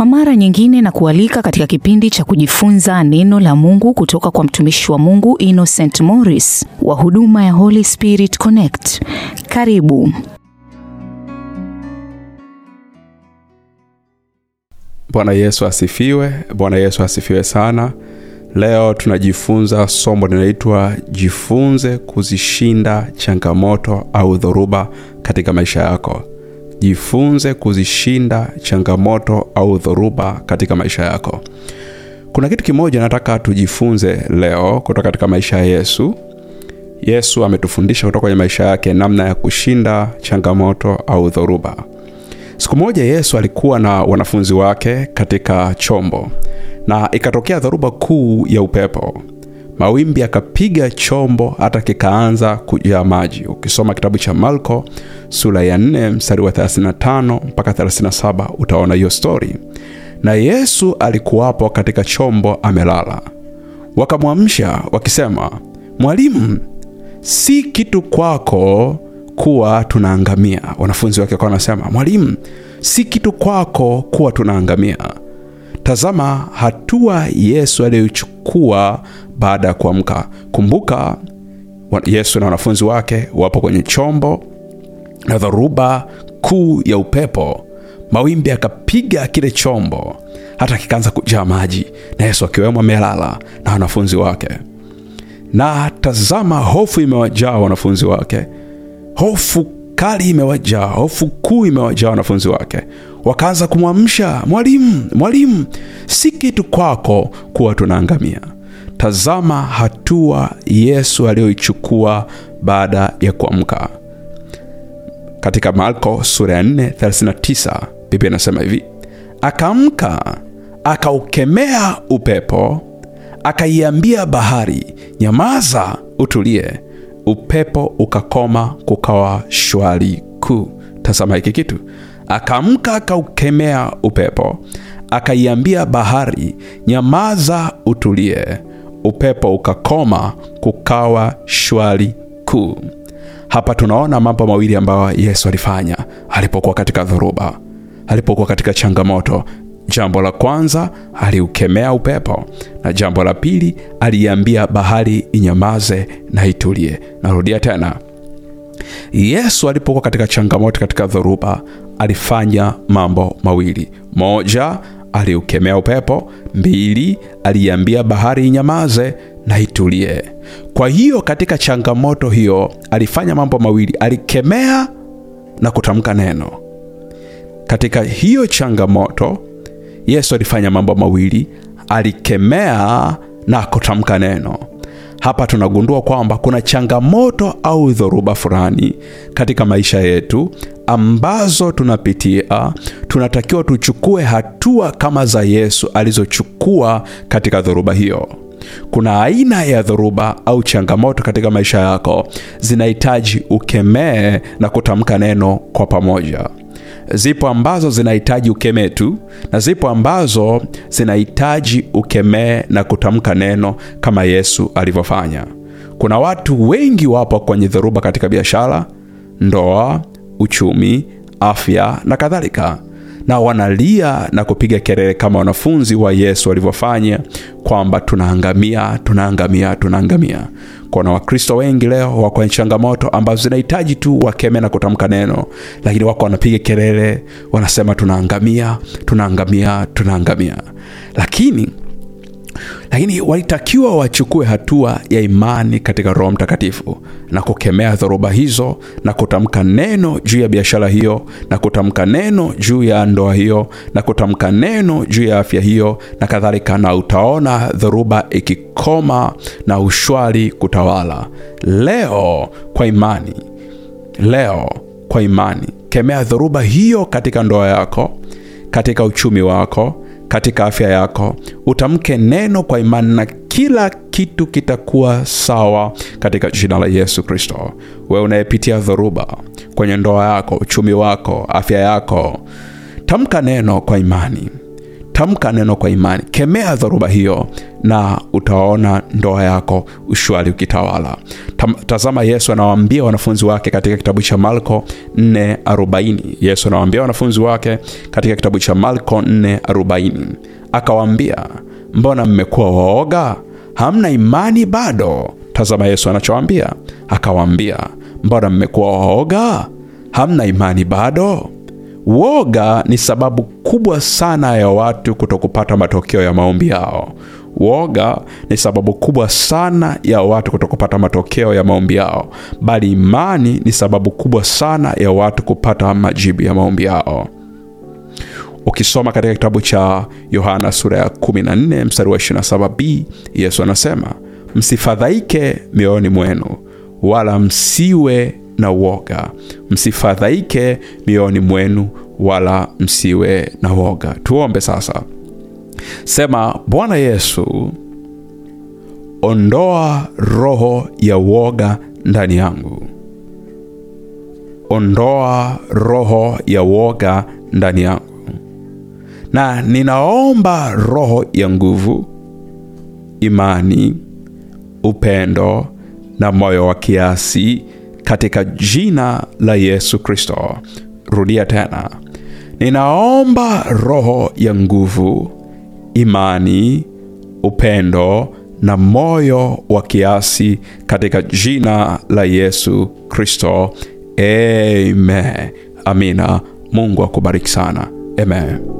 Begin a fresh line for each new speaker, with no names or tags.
Kwa mara nyingine na kualika katika kipindi cha kujifunza neno la Mungu kutoka kwa mtumishi wa Mungu Innocent Morris wa huduma ya Holy Spirit Connect. Karibu.
Bwana Yesu asifiwe. Bwana Yesu asifiwe sana. Leo tunajifunza somo linaloitwa jifunze kuzishinda changamoto au dhoruba katika maisha yako. Jifunze kuzishinda changamoto au dhoruba katika maisha yako. Kuna kitu kimoja nataka tujifunze leo kutoka katika maisha ya Yesu. Yesu ametufundisha kutoka kwenye maisha yake namna ya kushinda changamoto au dhoruba. Siku moja Yesu alikuwa na wanafunzi wake katika chombo na ikatokea dhoruba kuu ya upepo. Mawimbi akapiga chombo hata kikaanza kujaa maji. Ukisoma kitabu cha Marko sura ya 4 mstari wa 35 mpaka 37 utaona hiyo stori. Na Yesu alikuwapo katika chombo amelala. Wakamwamsha wakisema, Mwalimu, si kitu kwako kuwa tunaangamia. Wanafunzi wake wakawa wanasema, Mwalimu, si kitu kwako kuwa tunaangamia. Tazama hatua Yesu aliyochukua baada ya kuamka. Kumbuka, Yesu na wanafunzi wake wapo kwenye chombo na dhoruba kuu ya upepo, mawimbi akapiga kile chombo hata kikaanza kujaa maji, na Yesu akiwemo amelala na wanafunzi wake. Na tazama, hofu imewajaa wanafunzi wake, hofu kali imewajaa, hofu kuu imewajaa wanafunzi wake. Wakaanza kumwamsha, Mwalimu, Mwalimu, si kitu kwako kuwa tunaangamia. Tazama hatua Yesu aliyoichukua baada ya kuamka. Katika Marko sura ya 4:39 Biblia inasema hivi: akaamka akaukemea upepo, akaiambia bahari, nyamaza, utulie. Upepo ukakoma, kukawa shwari kuu. Tazama hiki kitu, Akamka akaukemea upepo, akaiambia bahari, nyamaza, utulie. Upepo ukakoma, kukawa shwari kuu. Hapa tunaona mambo mawili ambayo Yesu alifanya alipokuwa katika dhoruba, alipokuwa katika changamoto. Jambo la kwanza aliukemea upepo, na jambo la pili aliambia bahari inyamaze na itulie. Narudia tena, Yesu alipokuwa katika changamoto, katika dhoruba, alifanya mambo mawili: moja, aliukemea upepo; mbili, aliambia bahari inyamaze na itulie. Kwa hiyo katika changamoto hiyo alifanya mambo mawili, alikemea na kutamka neno. Katika hiyo changamoto Yesu alifanya mambo mawili, alikemea na kutamka neno. Hapa tunagundua kwamba kuna changamoto au dhoruba fulani katika maisha yetu ambazo tunapitia, tunatakiwa tuchukue hatua kama za Yesu alizochukua katika dhoruba hiyo. Kuna aina ya dhoruba au changamoto katika maisha yako zinahitaji ukemee na kutamka neno kwa pamoja. Zipo ambazo zinahitaji ukemee tu na zipo ambazo zinahitaji ukemee na kutamka neno kama Yesu alivyofanya. Kuna watu wengi wapo kwenye dhoruba katika biashara, ndoa, uchumi, afya na kadhalika, na wanalia na kupiga kelele kama wanafunzi wa Yesu walivyofanya kwamba tunaangamia, tunaangamia, tunaangamia. Kuna Wakristo wengi leo wako kwenye changamoto ambazo zinahitaji tu wakeme na kutamka neno, lakini wako wanapiga kelele, wanasema tunaangamia, tunaangamia, tunaangamia. Lakini lakini walitakiwa wachukue hatua ya imani katika Roho Mtakatifu na kukemea dhoruba hizo na kutamka neno juu ya biashara hiyo na kutamka neno juu ya ndoa hiyo na kutamka neno juu ya afya hiyo na kadhalika, na utaona dhoruba ikikoma na ushwari kutawala. Leo kwa imani, leo kwa imani, kemea dhoruba hiyo katika ndoa yako, katika uchumi wako katika afya yako, utamke neno kwa imani na kila kitu kitakuwa sawa katika jina la Yesu Kristo. Wewe unayepitia dhoruba kwenye ndoa yako, uchumi wako, afya yako, tamka neno kwa imani. Tamka neno kwa imani. Kemea dhoruba hiyo na utaona ndoa yako ushwari ukitawala. Tazama yesu anawaambia wanafunzi wake katika kitabu cha marko 440 yesu anawaambia wanafunzi wake katika kitabu cha marko 440 akawaambia mbona mmekuwa waoga? Hamna imani bado. Tazama yesu anachowambia akawaambia mbona mmekuwa waoga? Hamna imani bado woga ni sababu kubwa sana ya watu kutokupata matokeo ya maombi yao. Woga ni sababu kubwa sana ya watu kutokupata matokeo ya maombi yao. Bali imani ni sababu kubwa sana ya watu kupata majibu ya maombi yao. Ukisoma katika kitabu cha yohana sura ya 14 mstari wa 27b yesu anasema msifadhaike mioyoni mwenu wala msiwe na woga. Msifadhaike mioyoni mwenu wala msiwe na woga. Tuombe sasa. Sema bwana yesu ondoa roho ya woga ndani yangu. Ondoa roho ya woga ndani yangu. Na ninaomba roho ya nguvu imani upendo na moyo wa kiasi katika jina la yesu kristo. Rudia tena. Ninaomba roho ya nguvu imani upendo na moyo wa kiasi katika jina la yesu kristo. Amen. Amina. Mungu akubariki sana. Amen